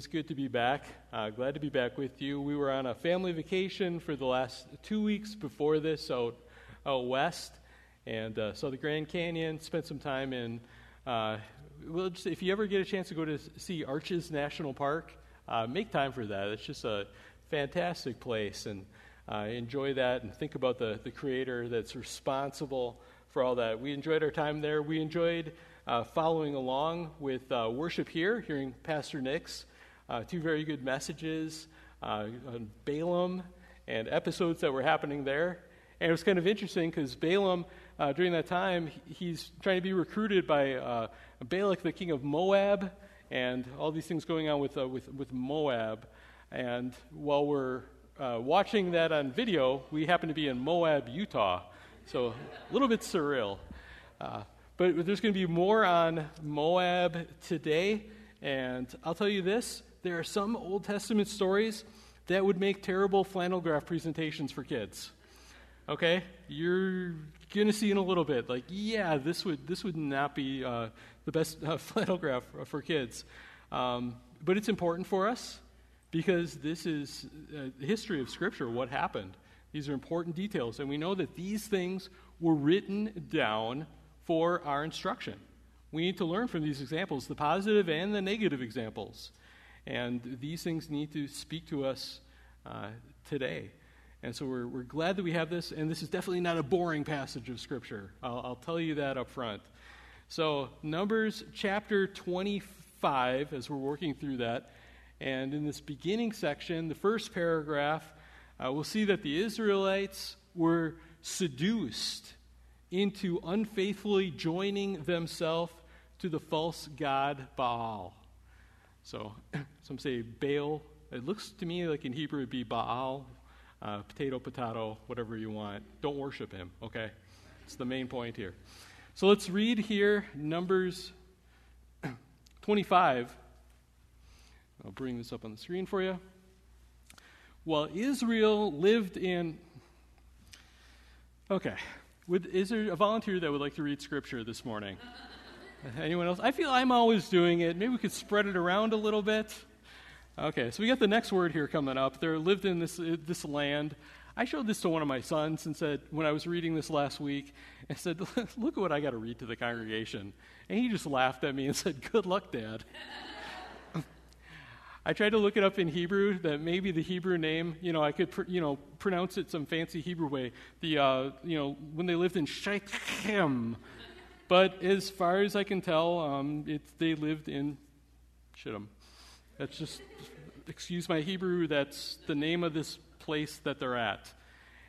is good to be back. Uh, glad to be back with you. We were on a family vacation for the last two weeks before this out, out west, and uh, saw the Grand Canyon. Spent some time in. Uh, well, just, if you ever get a chance to go to see Arches National Park, uh, make time for that. It's just a fantastic place, and uh, enjoy that and think about the the Creator that's responsible for all that. We enjoyed our time there. We enjoyed uh, following along with uh, worship here, hearing Pastor Nick's uh, two very good messages uh, on Balaam and episodes that were happening there. And it was kind of interesting because Balaam, uh, during that time, he's trying to be recruited by uh, Balak, the king of Moab, and all these things going on with, with, with Moab. And while we're watching that on video, we happen to be in Moab, Utah. So a little bit surreal. Uh, but there's going to be more on Moab today. And I'll tell you this there are some Old Testament stories that would make terrible flannel graph presentations for kids. Okay? You're going to see in a little bit, like, yeah, this would, this would not be uh, the best uh, flannel graph for kids. Um, but it's important for us because this is uh, the history of Scripture, what happened. These are important details. And we know that these things were written down for our instruction. We need to learn from these examples, the positive and the negative examples. And these things need to speak to us uh, today. And so we're, we're glad that we have this. And this is definitely not a boring passage of Scripture. I'll, I'll tell you that up front. So, Numbers chapter 25, as we're working through that. And in this beginning section, the first paragraph, uh, we'll see that the Israelites were seduced into unfaithfully joining themselves to the false god Baal. So some say Baal. It looks to me like in Hebrew it'd be Baal, uh, potato, potato, whatever you want. Don't worship him, okay? It's the main point here. So let's read here Numbers 25. I'll bring this up on the screen for you. While Israel lived in. Okay, would, is there a volunteer that would like to read scripture this morning? Anyone else? I feel I'm always doing it. Maybe we could spread it around a little bit. Okay, so we got the next word here coming up. There lived in this, uh, this land. I showed this to one of my sons and said, when I was reading this last week, I said, Look at what I got to read to the congregation. And he just laughed at me and said, Good luck, Dad. I tried to look it up in Hebrew, that maybe the Hebrew name, you know, I could, pr- you know, pronounce it some fancy Hebrew way. The, uh, you know, when they lived in Shechem. But as far as I can tell, um, it, they lived in Shittim. That's just, excuse my Hebrew, that's the name of this place that they're at.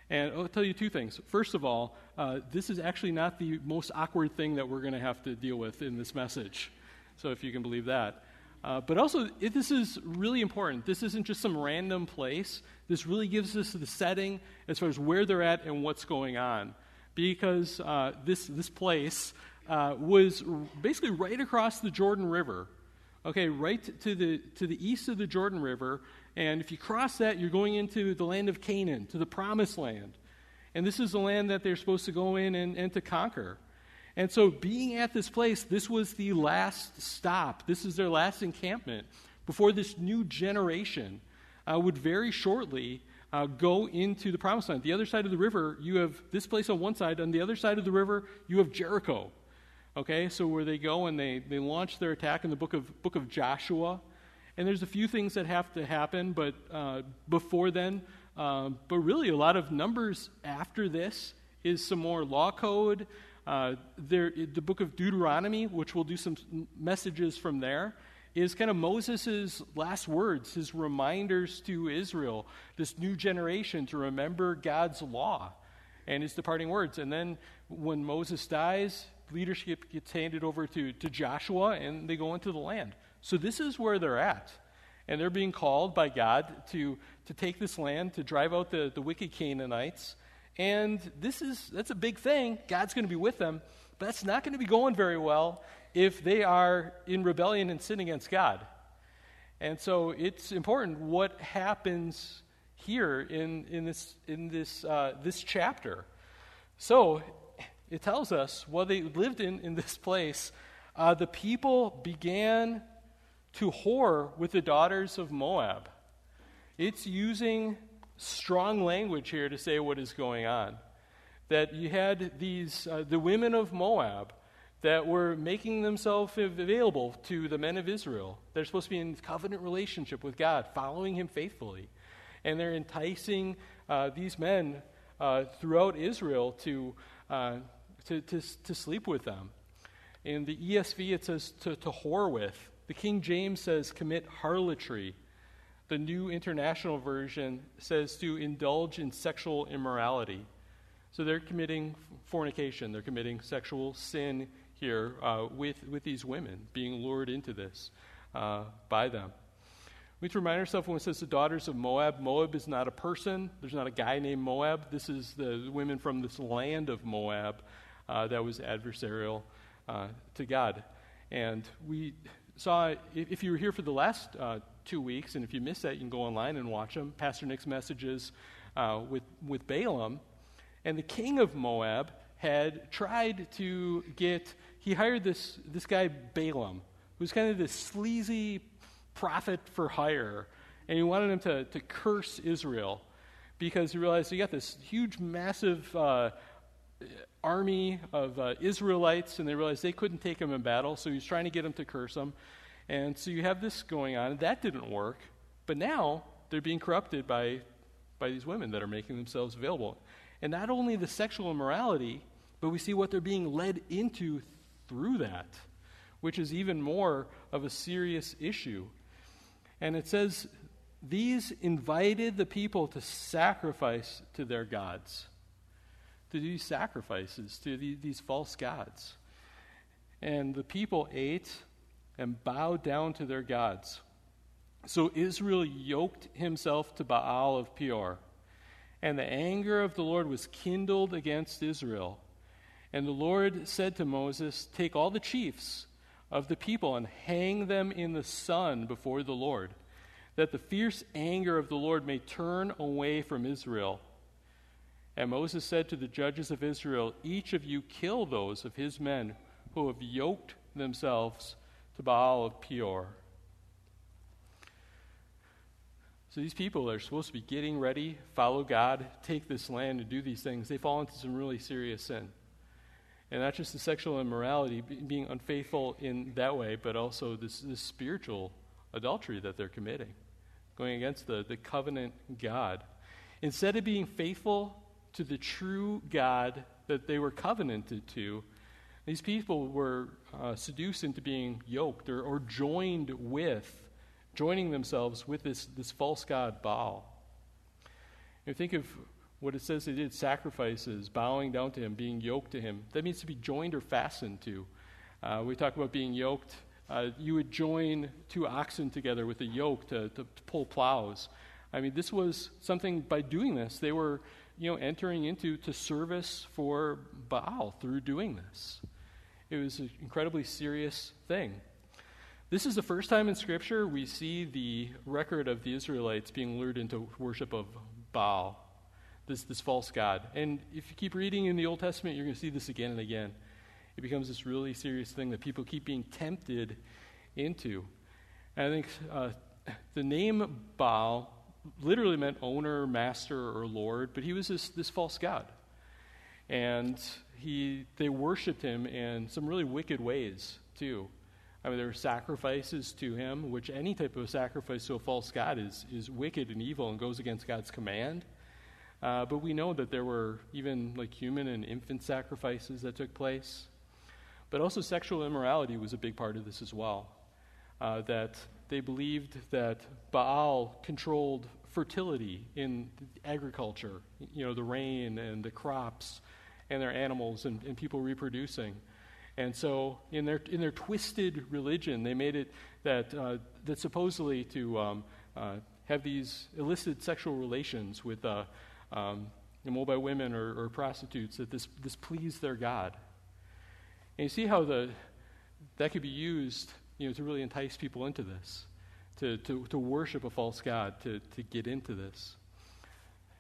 And I'll tell you two things. First of all, uh, this is actually not the most awkward thing that we're going to have to deal with in this message. So if you can believe that. Uh, but also, it, this is really important. This isn't just some random place. This really gives us the setting as far as where they're at and what's going on. Because uh, this, this place uh, was basically right across the Jordan River. Okay, right to the, to the east of the Jordan River. And if you cross that, you're going into the land of Canaan, to the promised land. And this is the land that they're supposed to go in and, and to conquer. And so, being at this place, this was the last stop. This is their last encampment before this new generation uh, would very shortly uh, go into the promised land. The other side of the river, you have this place on one side. On the other side of the river, you have Jericho. Okay, so where they go and they, they launch their attack in the book of, book of Joshua. And there's a few things that have to happen, but uh, before then, uh, but really a lot of numbers after this is some more law code. Uh, there, the book of Deuteronomy, which we'll do some messages from there, is kind of Moses' last words, his reminders to Israel, this new generation, to remember God's law and his departing words. And then when Moses dies, leadership gets handed over to, to Joshua and they go into the land. So this is where they're at. And they're being called by God to, to take this land, to drive out the, the wicked Canaanites, and this is that's a big thing. God's going to be with them, but that's not going to be going very well if they are in rebellion and sin against God. And so it's important what happens here in, in this, in this, uh, this chapter. So it tells us while they lived in, in this place, uh, the people began to whore with the daughters of Moab. It's using strong language here to say what is going on. That you had these, uh, the women of Moab, that were making themselves available to the men of Israel. They're supposed to be in covenant relationship with God, following Him faithfully. And they're enticing uh, these men uh, throughout Israel to, uh, to, to, to, sleep with them. In the ESV, it says to, to whore with. The King James says commit harlotry. The New International Version says to indulge in sexual immorality. So they're committing fornication, they're committing sexual sin here uh, with, with these women, being lured into this uh, by them. We need to remind ourselves when it says the daughters of Moab, Moab is not a person. There's not a guy named Moab. This is the women from this land of Moab uh, that was adversarial uh, to God. And we saw, if, you were here for the last uh, two weeks, and if you missed that, you can go online and watch them. Pastor Nick's messages uh, with, with Balaam. And the king of Moab had tried to get he hired this, this guy, Balaam, who's kind of this sleazy prophet for hire. And he wanted him to, to curse Israel because he realized he got this huge, massive uh, army of uh, Israelites, and they realized they couldn't take him in battle, so he's trying to get them to curse him. And so you have this going on, and that didn't work. But now they're being corrupted by, by these women that are making themselves available. And not only the sexual immorality, but we see what they're being led into through that, which is even more of a serious issue. And it says, These invited the people to sacrifice to their gods, to do sacrifices to these false gods. And the people ate and bowed down to their gods. So Israel yoked himself to Baal of Peor. And the anger of the Lord was kindled against Israel and the Lord said to Moses, Take all the chiefs of the people and hang them in the sun before the Lord, that the fierce anger of the Lord may turn away from Israel. And Moses said to the judges of Israel, Each of you kill those of his men who have yoked themselves to Baal of Peor. So these people are supposed to be getting ready, follow God, take this land, and do these things. They fall into some really serious sin. And not just the sexual immorality, being unfaithful in that way, but also this, this spiritual adultery that they're committing, going against the, the covenant God. Instead of being faithful to the true God that they were covenanted to, these people were uh, seduced into being yoked or, or joined with, joining themselves with this, this false God, Baal. You think of what it says they did sacrifices, bowing down to him, being yoked to him. That means to be joined or fastened to. Uh, we talk about being yoked. Uh, you would join two oxen together with a yoke to, to, to, pull plows. I mean, this was something, by doing this, they were you know, entering into to service for Baal through doing this. It was an incredibly serious thing. This is the first time in Scripture we see the record of the Israelites being lured into worship of Baal this, this false God. And if you keep reading in the Old Testament, you're going to see this again and again. It becomes this really serious thing that people keep being tempted into. And I think uh, the name Baal literally meant owner, master, or lord, but he was this, this false God. And he, they worshiped him in some really wicked ways, too. I mean, there were sacrifices to him, which any type of sacrifice to a false God is, is wicked and evil and goes against God's command. Uh, but we know that there were even like human and infant sacrifices that took place. But also, sexual immorality was a big part of this as well. Uh, that they believed that Baal controlled fertility in agriculture, you know, the rain and the crops and their animals and, and people reproducing. And so, in their, in their twisted religion, they made it that, uh, that supposedly to um, uh, have these illicit sexual relations with uh, um, Moabite women or, or, prostitutes, that this, this pleased their God. And you see how the, that could be used you know, to really entice people into this, to, to, to worship a false God, to, to get into this.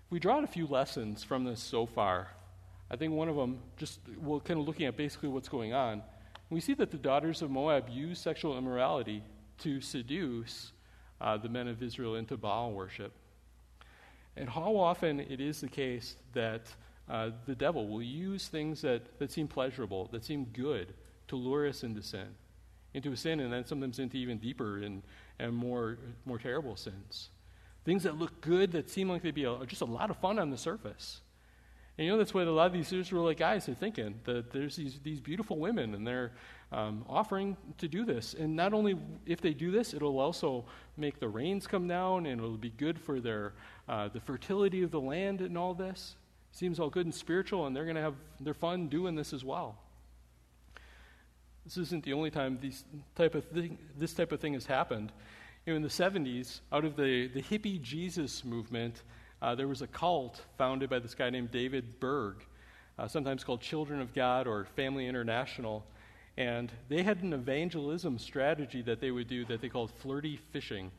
We draw out a few lessons from this so far. I think one of them, just well, kind of looking at basically what's going on, we see that the daughters of Moab use sexual immorality to seduce uh, the men of Israel into Baal worship. And how often it is the case that uh, the devil will use things that, that seem pleasurable, that seem good, to lure us into sin, into a sin, and then sometimes into even deeper and, and more, more terrible sins. Things that look good, that seem like they'd be a, just a lot of fun on the surface. And you know, that's what a lot of these Israelite guys are thinking that there's these, these beautiful women and they're um, offering to do this. And not only if they do this, it'll also make the rains come down and it'll be good for their, uh, the fertility of the land and all this. Seems all good and spiritual, and they're going to have their fun doing this as well. This isn't the only time these type of thing, this type of thing has happened. You know, in the 70s, out of the, the hippie Jesus movement, uh, there was a cult founded by this guy named David Berg, uh, sometimes called Children of God or Family International. And they had an evangelism strategy that they would do that they called flirty fishing.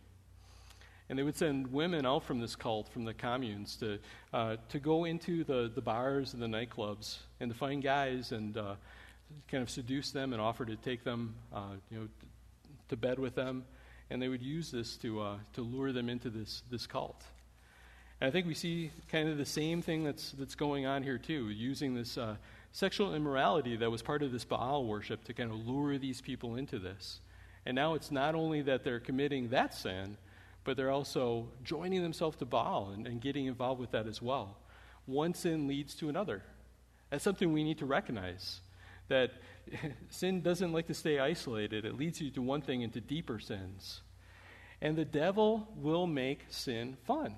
And they would send women out from this cult, from the communes, to, uh, to go into the, the bars and the nightclubs and to find guys and uh, kind of seduce them and offer to take them uh, you know, to bed with them. And they would use this to, uh, to lure them into this, this cult. And I think we see kind of the same thing that's, that's going on here, too, using this uh, sexual immorality that was part of this Baal worship to kind of lure these people into this. And now it's not only that they're committing that sin, but they're also joining themselves to Baal and, and getting involved with that as well. One sin leads to another. That's something we need to recognize that sin doesn't like to stay isolated, it leads you to one thing into deeper sins. And the devil will make sin fun.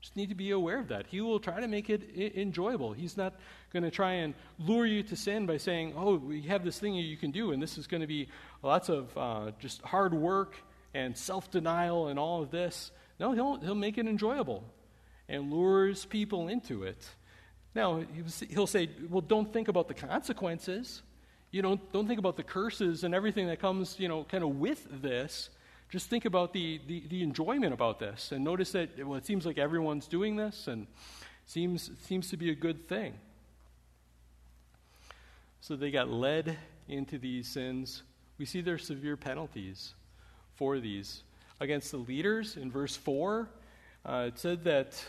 Just need to be aware of that. He will try to make it I- enjoyable. He's not going to try and lure you to sin by saying, oh, we have this thing you can do, and this is going to be lots of uh, just hard work and self denial and all of this. No, he'll, he'll make it enjoyable and lures people into it. Now, he'll say, well, don't think about the consequences. You don't, don't think about the curses and everything that comes, you know, kind of with this. Just think about the, the, the, enjoyment about this and notice that, well, it seems like everyone's doing this and seems, seems to be a good thing. So they got led into these sins. We see their severe penalties for these. Against the leaders, in verse 4, uh, it said that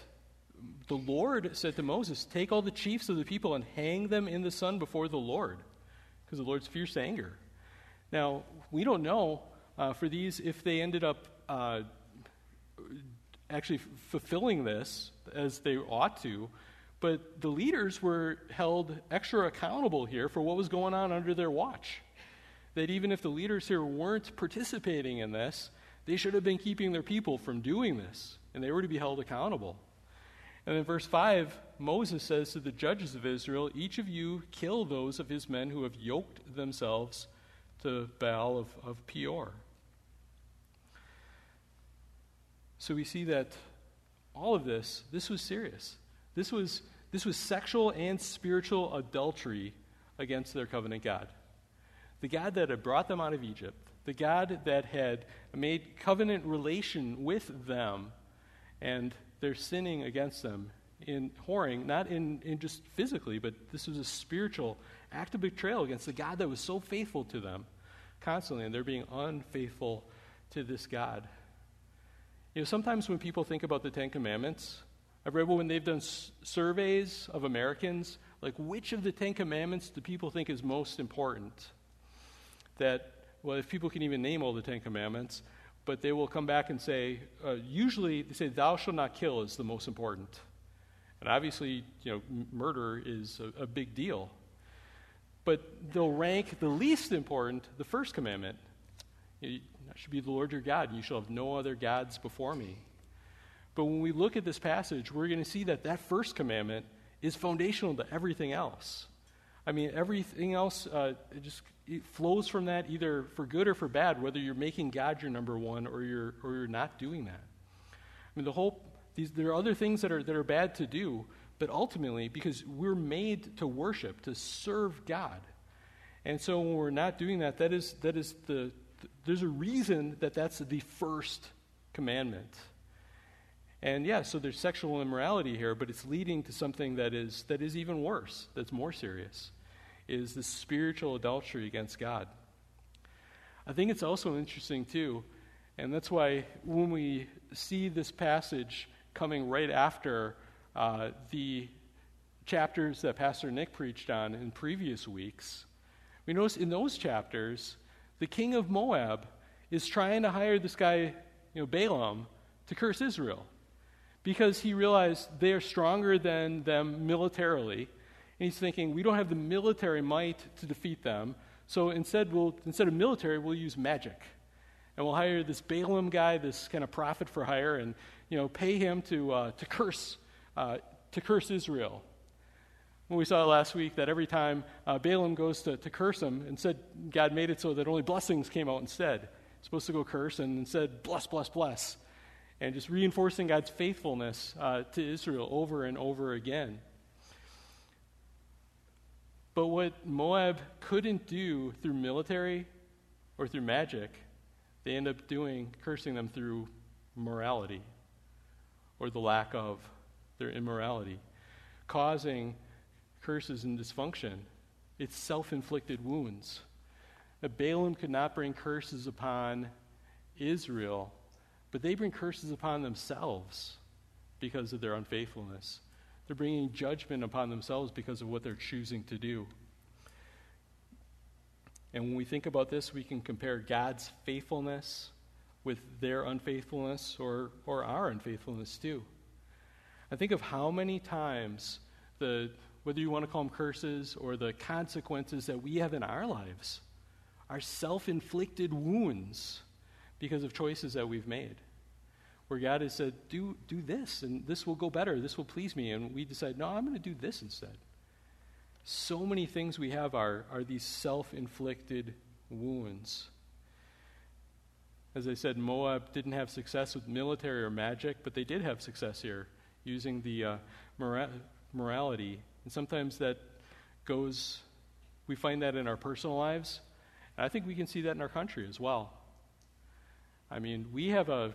the Lord said to Moses, Take all the chiefs of the people and hang them in the sun before the Lord, because the Lord's fierce anger. Now, we don't know uh, for these if they ended up uh, actually f- fulfilling this as they ought to. But the leaders were held extra accountable here for what was going on under their watch. That even if the leaders here weren't participating in this, they should have been keeping their people from doing this, and they were to be held accountable. And in verse 5, Moses says to the judges of Israel, Each of you kill those of his men who have yoked themselves to Baal of, of Peor. So we see that all of this, this was serious. This was, this was sexual and spiritual adultery against their covenant God. The God that had brought them out of Egypt, the God that had made covenant relation with them, and they're sinning against them in whoring, not in, in just physically, but this was a spiritual act of betrayal against the God that was so faithful to them constantly, and they're being unfaithful to this God. You know, sometimes when people think about the Ten Commandments, I've read when they've done s- surveys of Americans, like which of the Ten Commandments do people think is most important? That, well, if people can even name all the Ten Commandments, but they will come back and say, uh, usually they say, thou shalt not kill is the most important. And obviously, you know, m- murder is a, a big deal. But they'll rank the least important, the first commandment. That should be the Lord your God, and you shall have no other gods before me. But when we look at this passage, we're going to see that that first commandment is foundational to everything else. I mean, everything else uh, it just it flows from that, either for good or for bad, whether you're making God your number one or you're, or you're not doing that. I mean, the whole, these, there are other things that are, that are bad to do, but ultimately, because we're made to worship, to serve God. And so when we're not doing that, that is, that is the, there's a reason that that's the first commandment. And yeah, so there's sexual immorality here, but it's leading to something that is, that is even worse, that's more serious, is this spiritual adultery against God. I think it's also interesting, too, and that's why when we see this passage coming right after uh, the chapters that Pastor Nick preached on in previous weeks, we notice in those chapters, the king of Moab is trying to hire this guy, you know, Balaam, to curse Israel because he realized they are stronger than them militarily. And he's thinking, we don't have the military might to defeat them. So instead, we'll, instead of military, we'll use magic. And we'll hire this Balaam guy, this kind of prophet for hire, and you know, pay him to, uh, to, curse, uh, to curse Israel. When we saw last week that every time uh, Balaam goes to, to curse him, instead God made it so that only blessings came out instead. He's supposed to go curse and instead bless, bless, bless and just reinforcing God's faithfulness uh, to Israel over and over again. But what Moab couldn't do through military or through magic, they end up doing, cursing them through morality or the lack of their immorality, causing curses and dysfunction. It's self inflicted wounds. Balaam could not bring curses upon Israel but they bring curses upon themselves because of their unfaithfulness. They're bringing judgment upon themselves because of what they're choosing to do. And when we think about this, we can compare God's faithfulness with their unfaithfulness or, or our unfaithfulness too. I think of how many times the whether you want to call them curses or the consequences that we have in our lives are self-inflicted wounds because of choices that we've made. Where God has said, do, do this, and this will go better, this will please me. And we decide, no, I'm going to do this instead. So many things we have are, are these self inflicted wounds. As I said, Moab didn't have success with military or magic, but they did have success here using the uh, mora- morality. And sometimes that goes, we find that in our personal lives. And I think we can see that in our country as well. I mean, we have a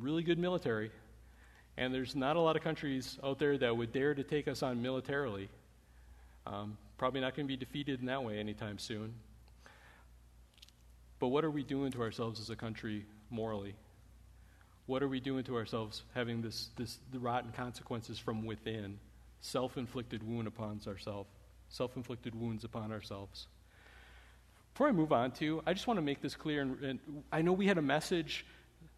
really good military, and there's not a lot of countries out there that would dare to take us on militarily. Um, probably not going to be defeated in that way anytime soon. But what are we doing to ourselves as a country morally? What are we doing to ourselves having this, this the rotten consequences from within? Self inflicted wound upon ourselves, self inflicted wounds upon ourselves. Before I move on to, I just want to make this clear. And, and I know we had a message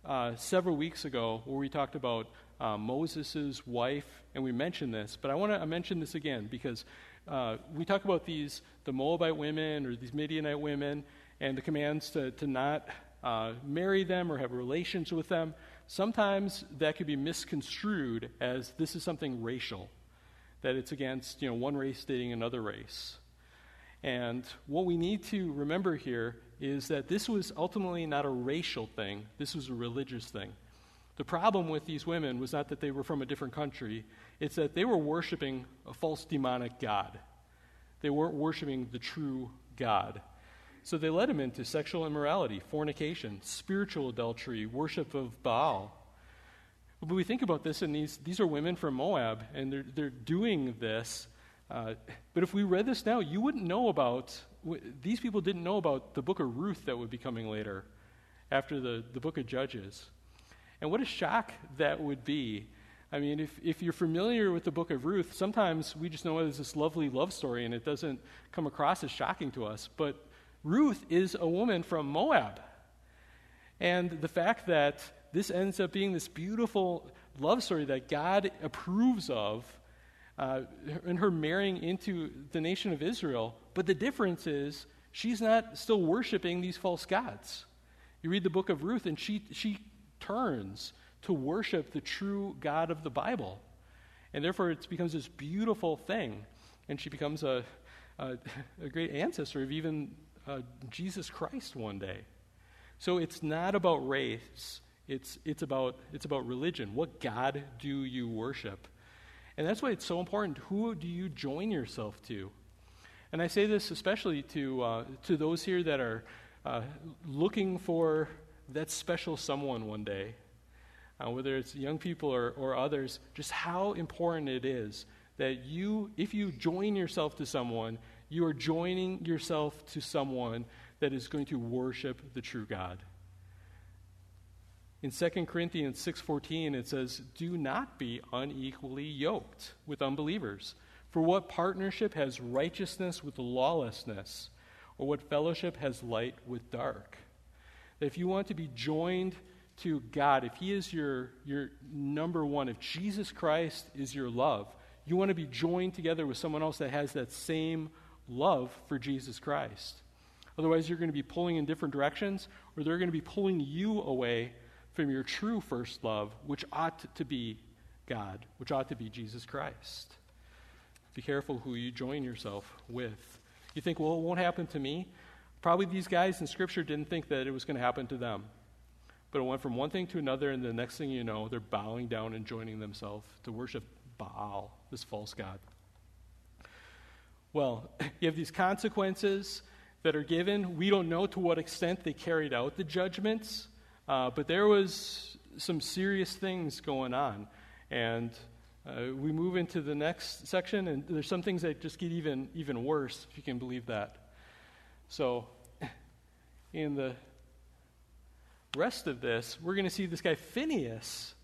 uh, several weeks ago where we talked about uh, Moses' wife, and we mentioned this, but I want to mention this again because uh, we talk about these, the Moabite women or these Midianite women, and the commands to, to not uh, marry them or have relations with them. Sometimes that could be misconstrued as this is something racial, that it's against you know, one race dating another race. And what we need to remember here is that this was ultimately not a racial thing, this was a religious thing. The problem with these women was not that they were from a different country, it's that they were worshiping a false demonic God. They weren't worshiping the true God. So they led him into sexual immorality, fornication, spiritual adultery, worship of Baal. But we think about this, and these, these are women from Moab, and they're, they're doing this uh, but if we read this now, you wouldn't know about, these people didn't know about the book of Ruth that would be coming later after the, the book of Judges. And what a shock that would be. I mean, if, if you're familiar with the book of Ruth, sometimes we just know it as this lovely love story and it doesn't come across as shocking to us. But Ruth is a woman from Moab. And the fact that this ends up being this beautiful love story that God approves of uh, and her marrying into the nation of Israel. But the difference is she's not still worshiping these false gods. You read the book of Ruth, and she, she turns to worship the true God of the Bible. And therefore, it becomes this beautiful thing. And she becomes a, a, a great ancestor of even uh, Jesus Christ one day. So it's not about race, it's, it's, about, it's about religion. What God do you worship? And that's why it's so important. Who do you join yourself to? And I say this especially to, uh, to those here that are uh, looking for that special someone one day, uh, whether it's young people or, or others, just how important it is that you, if you join yourself to someone, you are joining yourself to someone that is going to worship the true God. In 2 Corinthians 6:14 it says, "Do not be unequally yoked with unbelievers. For what partnership has righteousness with lawlessness, or what fellowship has light with dark?" That if you want to be joined to God, if He is your, your number one, if Jesus Christ is your love, you want to be joined together with someone else that has that same love for Jesus Christ. Otherwise, you're going to be pulling in different directions, or they're going to be pulling you away from your true first love, which ought to be God, which ought to be Jesus Christ. Be careful who you join yourself with. You think, well, it won't happen to me. Probably these guys in Scripture didn't think that it was going to happen to them. But it went from one thing to another, and the next thing you know, they're bowing down and joining themselves to worship Baal, this false god. Well, you have these consequences that are given. We don't know to what extent they carried out the judgments. Uh, but there was some serious things going on. And uh, we move into the next section, and there's some things that just get even, even worse, if you can believe that. So, in the rest of this, we're going to see this guy, Phineas,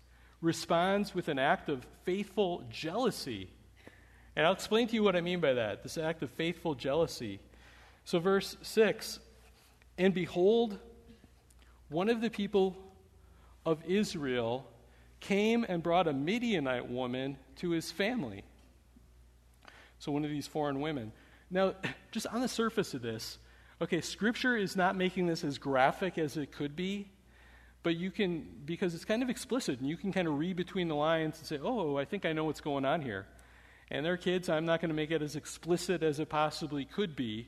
responds with an act of faithful jealousy. And I'll explain to you what I mean by that this act of faithful jealousy. So, verse 6 And behold, one of the people of Israel came and brought a Midianite woman to his family. So, one of these foreign women. Now, just on the surface of this, okay, Scripture is not making this as graphic as it could be, but you can, because it's kind of explicit, and you can kind of read between the lines and say, oh, I think I know what's going on here. And their kids, I'm not going to make it as explicit as it possibly could be,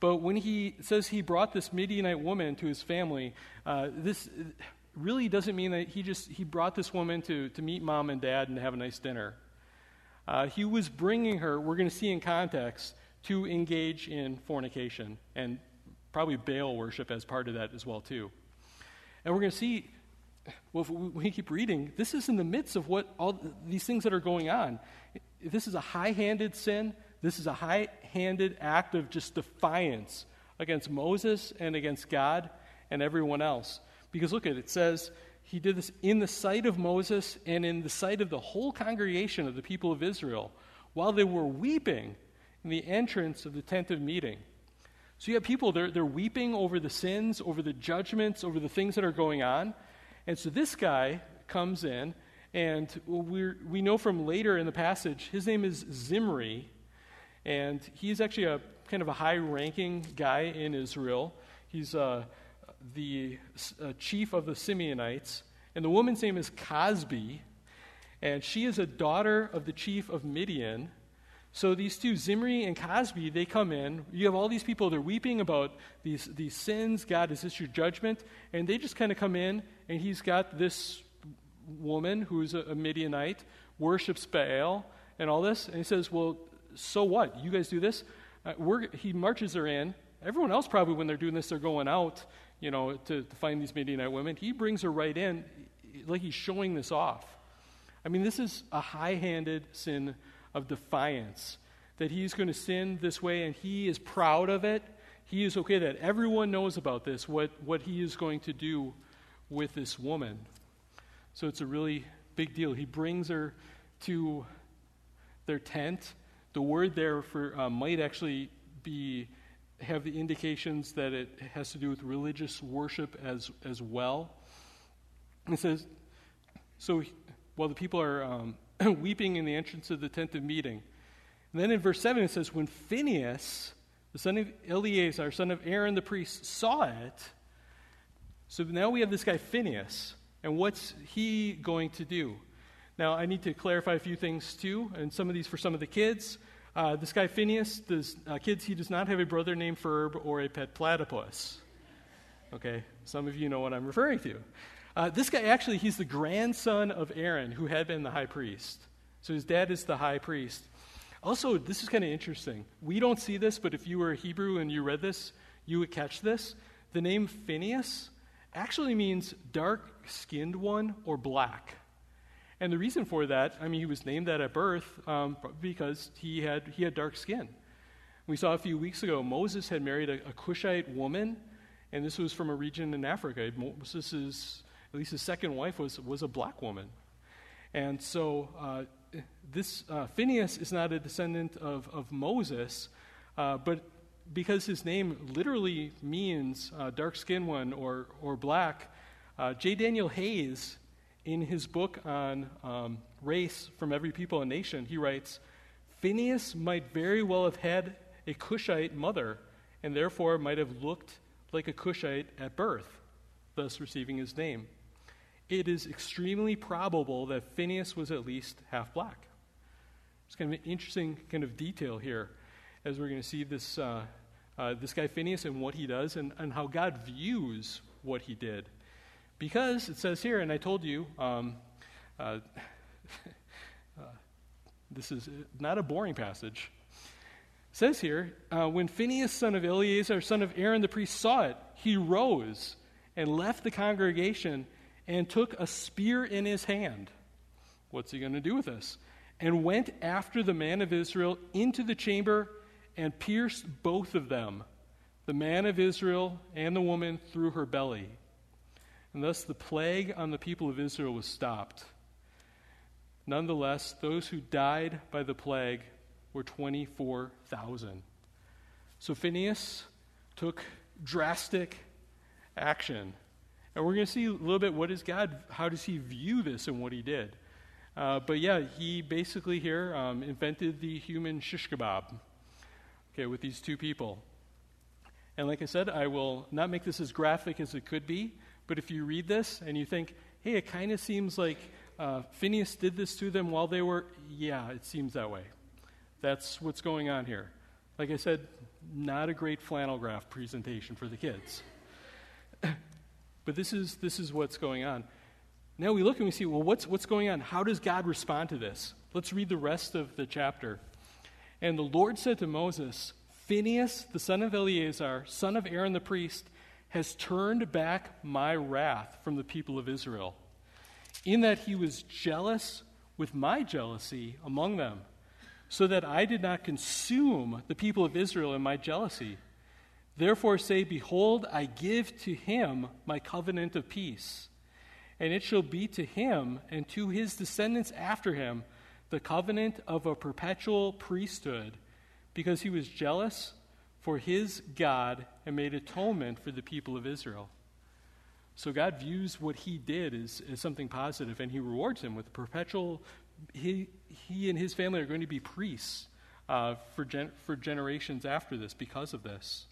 but when he says he brought this Midianite woman to his family, uh, this really doesn't mean that he just he brought this woman to, to meet mom and dad and have a nice dinner. Uh, he was bringing her, we're going to see in context, to engage in fornication and probably Baal worship as part of that as well too. And we're going to see, well, if we keep reading, this is in the midst of what all these things that are going on. This is a high-handed sin this is a high handed act of just defiance against Moses and against God and everyone else. Because look at it, it says he did this in the sight of Moses and in the sight of the whole congregation of the people of Israel while they were weeping in the entrance of the tent of meeting. So you have people, they're, they're weeping over the sins, over the judgments, over the things that are going on. And so this guy comes in, and we we know from later in the passage, his name is Zimri, and he's actually a kind of a high ranking guy in Israel. He's uh, the uh, chief of the Simeonites. And the woman's name is Cozbi. And she is a daughter of the chief of Midian. So these two, Zimri and Cozbi, they come in. You have all these people, they're weeping about these, these sins. God has issued judgment. And they just kind of come in, and he's got this woman who's a, a Midianite, worships Baal, and all this. And he says, Well, so what? You guys do this? Uh, he marches her in. Everyone else probably, when they're doing this, they're going out, you know, to, to find these Midianite women. He brings her right in, like he's showing this off. I mean, this is a high-handed sin of defiance that he's going to sin this way, and he is proud of it. He is okay that everyone knows about this, what, what he is going to do with this woman. So it's a really big deal. He brings her to their tent. The word there for uh, might actually be have the indications that it has to do with religious worship as as well. It says, so while the people are um, weeping in the entrance of the tent of meeting, and then in verse seven it says, when Phineas, the son of Eleazar, son of Aaron the priest, saw it. So now we have this guy Phineas, and what's he going to do? Now, I need to clarify a few things too, and some of these for some of the kids. Uh, this guy Phineas, does, uh, kids, he does not have a brother named Ferb or a pet platypus. Okay, some of you know what I'm referring to. Uh, this guy actually, he's the grandson of Aaron, who had been the high priest. So his dad is the high priest. Also, this is kind of interesting. We don't see this, but if you were a Hebrew and you read this, you would catch this. The name Phineas actually means dark skinned one or black. And the reason for that, I mean, he was named that at birth um, because he had, he had dark skin. We saw a few weeks ago Moses had married a, a Cushite woman, and this was from a region in Africa. Moses' at least his second wife was, was a black woman. And so uh, this uh, Phineas is not a descendant of, of Moses, uh, but because his name literally means uh, dark skinned one or, or black, uh, J. Daniel Hays, in his book on um, race from every people and nation, he writes Phineas might very well have had a Cushite mother and therefore might have looked like a Cushite at birth, thus receiving his name it is extremely probable that Phineas was at least half black. It's kind of an interesting kind of detail here as we're going to see this, uh, uh, this guy Phineas and what he does and, and how God views what he did. Because it says here, and I told you, um, uh, uh this is not a boring passage. It says here, uh, when Phineas, son of Eleazar, son of Aaron the priest, saw it, he rose and left the congregation and took a spear in his hand. What's he going to do with this? And went after the man of Israel into the chamber and pierced both of them, the man of Israel and the woman, through her belly. And thus the plague on the people of Israel was stopped. Nonetheless, those who died by the plague were 24,000. So Phineas took drastic action. And we're going to see a little bit what is God, how does he view this and what he did. Uh, but yeah, he basically here um, invented the human shish kebab, okay, with these two people. And like I said, I will not make this as graphic as it could be, but if you read this and you think, hey, it kind of seems like uh, Phineas did this to them while they were, yeah, it seems that way. That's what's going on here. Like I said, not a great flannel graph presentation for the kids. But this is, this is what's going on. Now we look and we see, well, what's, what's going on? How does God respond to this? Let's read the rest of the chapter. And the Lord said to Moses, Phinehas, the son of Eleazar, son of Aaron the priest, has turned back my wrath from the people of Israel, in that he was jealous with my jealousy among them, so that I did not consume the people of Israel in my jealousy. Therefore say, Behold, I give to him my covenant of peace. And it shall be to him and to his descendants after him the covenant of a perpetual priesthood, because he was jealous for his God and made atonement for the people of Israel. So God views what he did as, as something positive, and he rewards him with a perpetual. He, he and his family are going to be priests uh, for, gen, for generations after this because of this.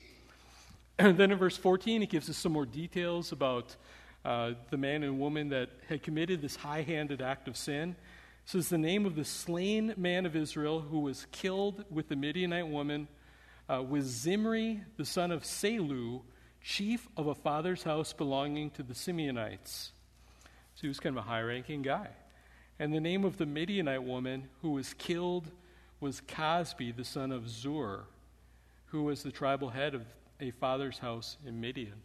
And then in verse 14, it gives us some more details about uh, the man and woman that had committed this high handed act of sin. It says, The name of the slain man of Israel who was killed with the Midianite woman uh, was Zimri, the son of Salu, chief of a father's house belonging to the Simeonites. So he was kind of a high ranking guy. And the name of the Midianite woman who was killed was Cozbi, the son of Zur, who was the tribal head of a father's house in Midian.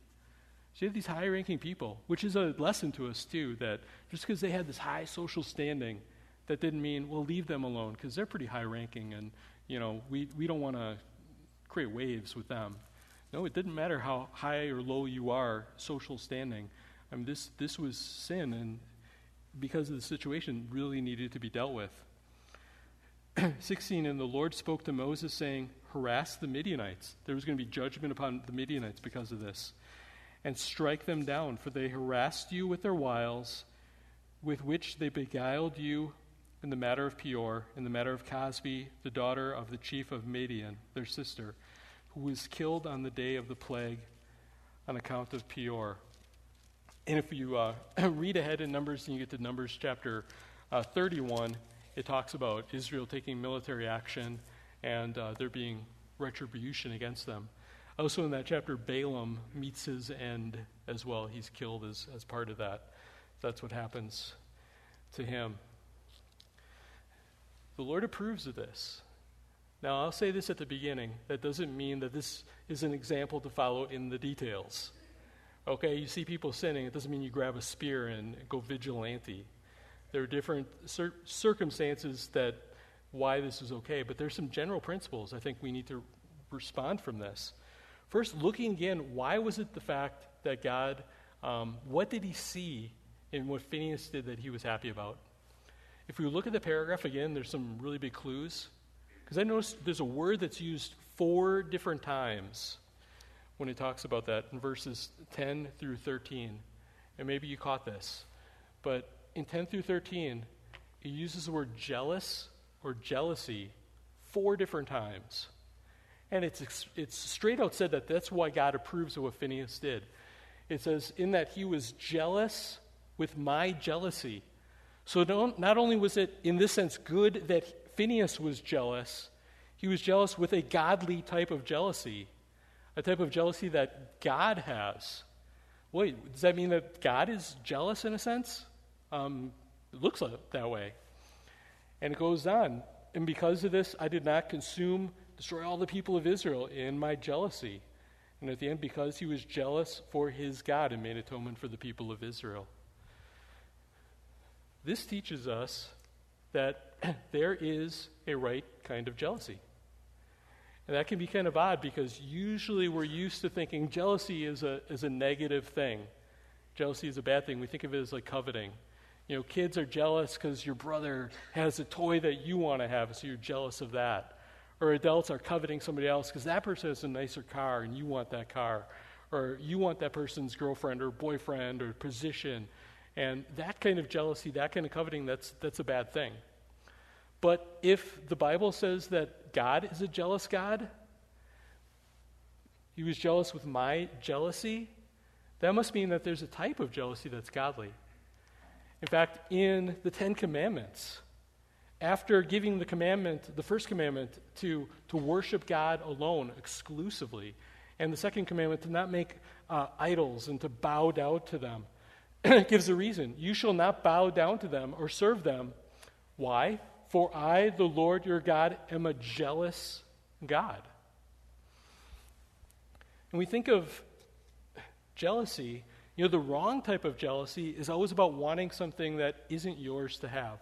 So you have these high ranking people, which is a lesson to us too, that just because they had this high social standing, that didn't mean, well, leave them alone, because they're pretty high ranking and, you know, we, we don't want to create waves with them. No, it didn't matter how high or low you are, social standing. I mean, this, this was sin, and because of the situation, really needed to be dealt with. 16, and the Lord spoke to Moses, saying, harass the Midianites. There was going to be judgment upon the Midianites because of this. And strike them down, for they harassed you with their wiles, with which they beguiled you in the matter of Peor, in the matter of Cozbi, the daughter of the chief of Midian, their sister, who was killed on the day of the plague on account of Peor. And if you uh, read ahead in Numbers and you get to Numbers chapter uh, 31, it talks about Israel taking military action and uh, there being retribution against them. Also, in that chapter, Balaam meets his end as well. He's killed as, as part of that. That's what happens to him. The Lord approves of this. Now, I'll say this at the beginning. That doesn't mean that this is an example to follow in the details. Okay, you see people sinning, it doesn't mean you grab a spear and go vigilante. There are different cir- circumstances that why this is okay, but there's some general principles I think we need to respond from this. First, looking again, why was it the fact that God, um, what did he see in what Phineas did that he was happy about? If we look at the paragraph again, there's some really big clues. Because I noticed there's a word that's used four different times when he talks about that in verses 10 through 13. And maybe you caught this. But in 10 through 13, he uses the word jealous or jealousy four different times. And it's, it's straight out said that that's why God approves of what Phineas did. It says, in that he was jealous with my jealousy. So not only was it, in this sense, good that Phineas was jealous, he was jealous with a godly type of jealousy, a type of jealousy that God has. Wait, does that mean that God is jealous in a sense? Um, it looks like that way. And it goes on. And because of this, I did not consume, destroy all the people of Israel in my jealousy. And at the end, because he was jealous for his God and made atonement for the people of Israel. This teaches us that there is a right kind of jealousy. And that can be kind of odd because usually we're used to thinking jealousy is a, is a negative thing. Jealousy is a bad thing. We think of it as like coveting. You know, kids are jealous because your brother has a toy that you want to have, so you're jealous of that. Or adults are coveting somebody else because that person has a nicer car and you want that car. Or you want that person's girlfriend or boyfriend or position. And that kind of jealousy, that kind of coveting, that's, that's a bad thing. But if the Bible says that God is a jealous God, he was jealous with my jealousy, that must mean that there's a type of jealousy that's godly. In fact, in the Ten Commandments, after giving the commandment, the first commandment, to, to worship God alone exclusively, and the second commandment to not make uh, idols and to bow down to them, gives a reason. You shall not bow down to them or serve them. Why? For I, the Lord your God, am a jealous God. And we think of jealousy, you know, the wrong type of jealousy is always about wanting something that isn't yours to have.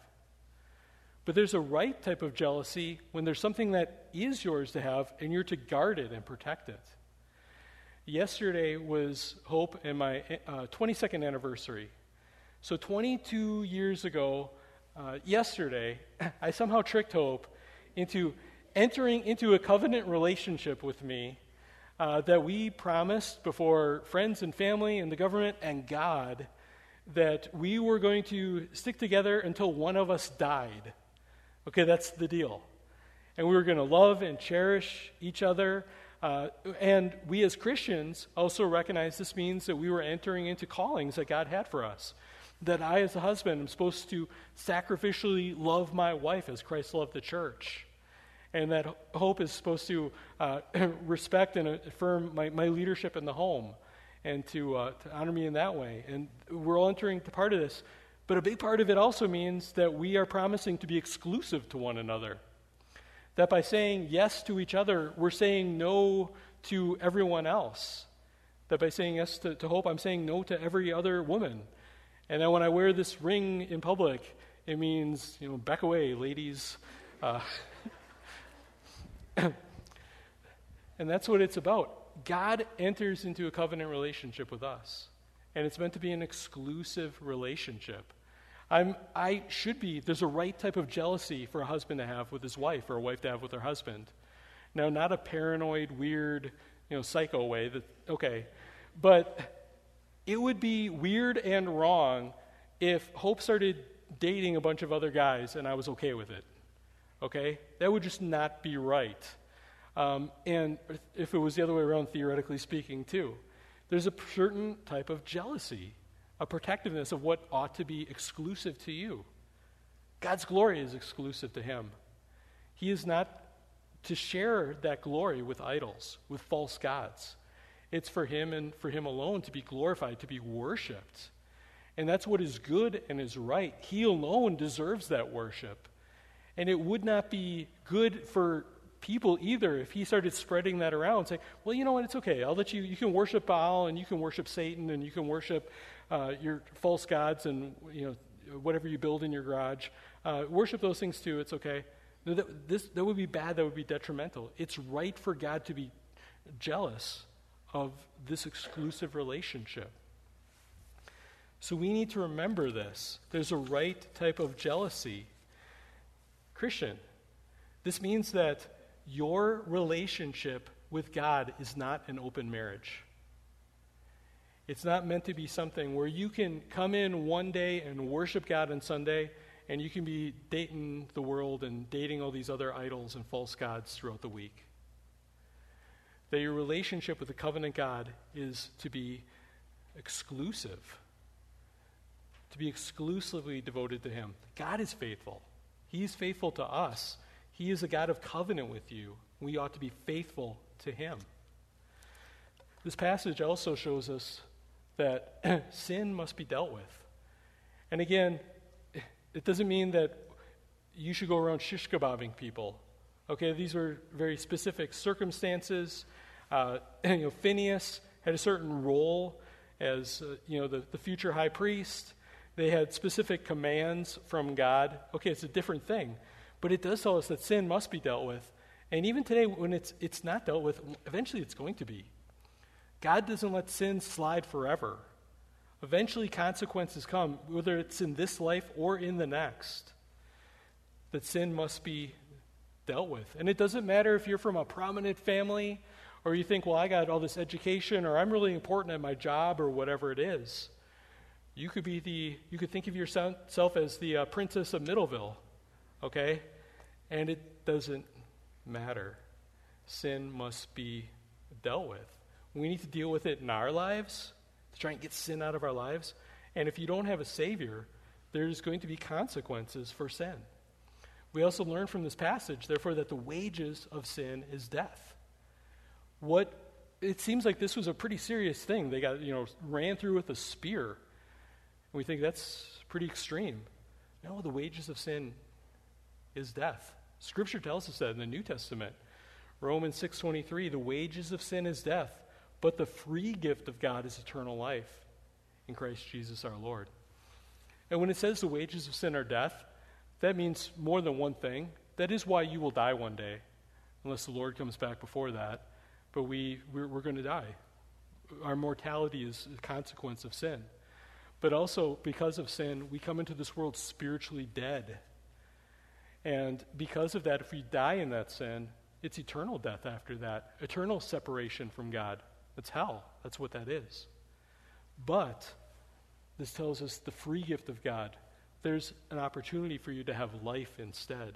But there's a right type of jealousy when there's something that is yours to have and you're to guard it and protect it. Yesterday was Hope and my uh, 22nd anniversary. So 22 years ago, uh, yesterday, I somehow tricked Hope into entering into a covenant relationship with me uh, that we promised before friends and family and the government and God that we were going to stick together until one of us died. Okay, that's the deal. And we were going to love and cherish each other uh, and we as Christians also recognize this means that we were entering into callings that God had for us. That I, as a husband, am supposed to sacrificially love my wife as Christ loved the church. And that hope is supposed to uh, respect and affirm my, my leadership in the home and to, uh, to honor me in that way. And we're all entering the part of this. But a big part of it also means that we are promising to be exclusive to one another. That by saying yes to each other, we're saying no to everyone else. That by saying yes to, to hope, I'm saying no to every other woman. And then when I wear this ring in public, it means, you know, back away, ladies. Uh, and that's what it's about. God enters into a covenant relationship with us, and it's meant to be an exclusive relationship. I'm, I should be, there's a right type of jealousy for a husband to have with his wife or a wife to have with her husband. Now, not a paranoid, weird, you know, psycho way that, okay. But it would be weird and wrong if Hope started dating a bunch of other guys and I was okay with it. Okay? That would just not be right. Um, and if it was the other way around, theoretically speaking, too. There's a certain type of jealousy a protectiveness of what ought to be exclusive to you. God's glory is exclusive to Him. He is not to share that glory with idols, with false gods. It's for Him and for Him alone to be glorified, to be worshiped. And that's what is good and is right. He alone deserves that worship. And it would not be good for people either if he started spreading that around, saying, well, you know what, it's okay. I'll let you, you can worship Baal and you can worship Satan and you can worship uh, your false gods and you know whatever you build in your garage. Uh, worship those things too. It's okay. That, this, that would be bad, that would be detrimental. It's right for God to be jealous of this exclusive relationship. So we need to remember this. There's a right type of jealousy. Christian, this means that your relationship with God is not an open marriage. It's not meant to be something where you can come in one day and worship God on Sunday, and you can be dating the world and dating all these other idols and false gods throughout the week. That your relationship with the covenant God is to be exclusive, to be exclusively devoted to Him. God is faithful, He's faithful to us. He is a God of covenant with you. We ought to be faithful to Him. This passage also shows us that sin must be dealt with. And again, it doesn't mean that you should go around shish kebabbing people. Okay, these were very specific circumstances. Uh, you know, Phineas had a certain role as uh, you know the, the future high priest. They had specific commands from God. Okay, it's a different thing, but it does tell us that sin must be dealt with. And even today, when it's it's not dealt with, eventually it's going to be. God doesn't let sin slide forever. Eventually, consequences come, whether it's in this life or in the next, that sin must be dealt with. And it doesn't matter if you're from a prominent family or you think, well, I got all this education or I'm really important at my job or whatever it is. You could be the, you could think of yourself as the uh, princess of Middleville, okay? And it doesn't matter. Sin must be dealt with. We need to deal with it in our lives to try and get sin out of our lives. And if you don't have a Savior, there's going to be consequences for sin. We also learn from this passage, therefore, that the wages of sin is death. What it seems like this was a pretty serious thing. They got, you know, ran through with a spear. And we think that's pretty extreme. No, the wages of sin is death. Scripture tells us that in the New Testament. Romans 6:23, the wages of sin is death, but the free gift of God is eternal life in Christ Jesus our Lord. And when it says the wages of sin are death, that means more than one thing. That is why you will die one day, unless the Lord comes back before that. But we, we're, we're going to die. Our mortality is a consequence of sin. But also, because of sin, we come into this world spiritually dead. And because of that, if we die in that sin, it's eternal death after that, eternal separation from God. That's hell. That's what that is. But this tells us the free gift of God. There's an opportunity for you to have life instead.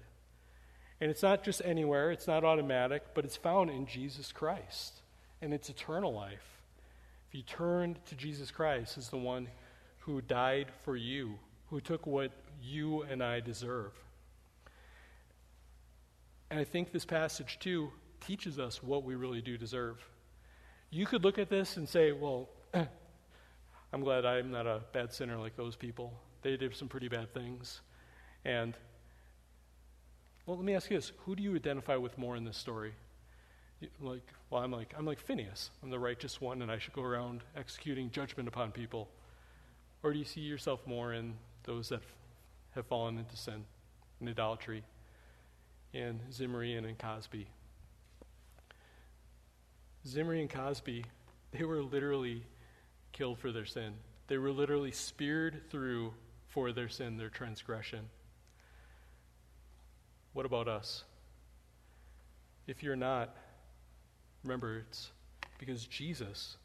And it's not just anywhere, it's not automatic, but it's found in Jesus Christ. And it's eternal life. If you turn to Jesus Christ as the one who died for you, who took what you and I deserve. And I think this passage, too, teaches us what we really do deserve. You could look at this and say, well, I'm glad I'm not a bad sinner like those people. They did some pretty bad things. And, well, let me ask you this who do you identify with more in this story? Like, well, I'm like, I'm like Phineas. I'm the righteous one, and I should go around executing judgment upon people. Or do you see yourself more in those that have fallen into sin, and idolatry, in Zimri and Cozbi? Zimri and Cozbi, they were literally killed for their sin. They were literally speared through for their sin, their transgression. What about us? If you're not, remember it's because Jesus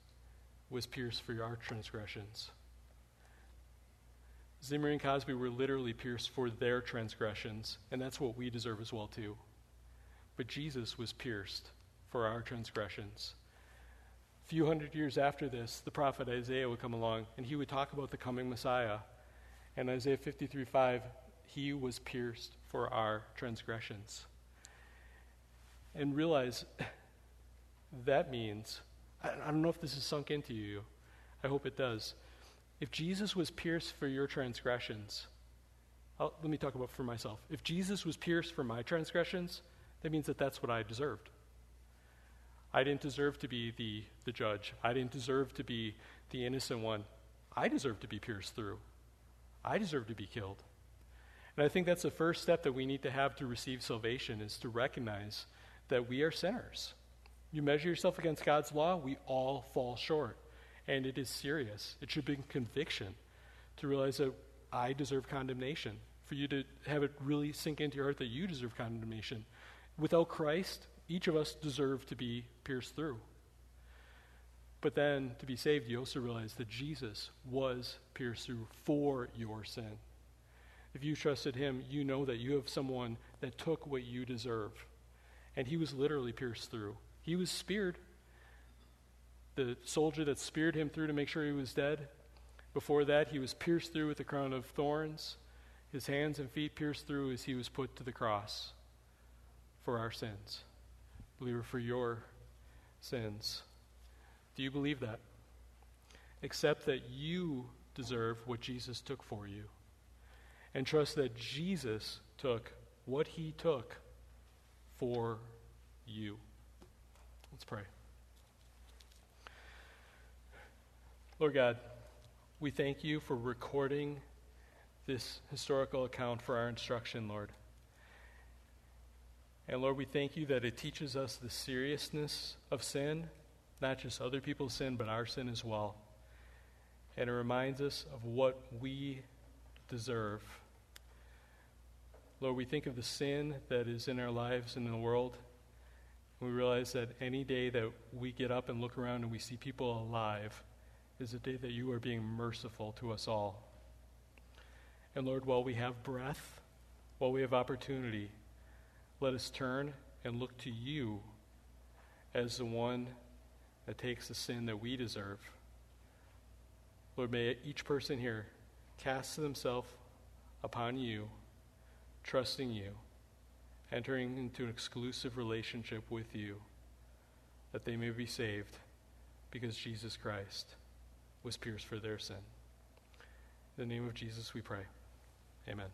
was pierced for our transgressions. Zimri and Cozbi were literally pierced for their transgressions, and that's what we deserve as well too. But Jesus was pierced for our transgressions. A few hundred years after this, the prophet Isaiah would come along and he would talk about the coming Messiah. And Isaiah 53 5, he was pierced for our transgressions. And realize that means, I, I don't know if this is sunk into you, I hope it does. If Jesus was pierced for your transgressions, I'll, let me talk about for myself. If Jesus was pierced for my transgressions, that means that that's what I deserved. I didn't deserve to be the, the judge. I didn't deserve to be the innocent one. I deserve to be pierced through. I deserve to be killed. And I think that's the first step that we need to have to receive salvation is to recognize that we are sinners. You measure yourself against God's law, we all fall short. And it is serious. It should be conviction to realize that I deserve condemnation, for you to have it really sink into your heart that you deserve condemnation. Without Christ, each of us deserve to be pierced through. But then, to be saved, you also realize that Jesus was pierced through for your sin. If you trusted him, you know that you have someone that took what you deserve. And he was literally pierced through. He was speared. The soldier that speared him through to make sure he was dead. Before that, he was pierced through with a crown of thorns, his hands and feet pierced through as he was put to the cross for our sins. Believer, for your sins. Do you believe that? Accept that you deserve what Jesus took for you. And trust that Jesus took what he took for you. Let's pray. Lord God, we thank you for recording this historical account for our instruction, Lord. And Lord, we thank you that it teaches us the seriousness of sin, not just other people's sin, but our sin as well. And it reminds us of what we deserve. Lord, we think of the sin that is in our lives and in the world. We realize that any day that we get up and look around and we see people alive is a day that you are being merciful to us all. And Lord, while we have breath, while we have opportunity, let us turn and look to you as the one that takes the sin that we deserve. Lord, may each person here cast themselves upon you, trusting you entering into an exclusive relationship with you, that they may be saved because Jesus Christ was pierced for their sin. In the name of Jesus we pray. Amen.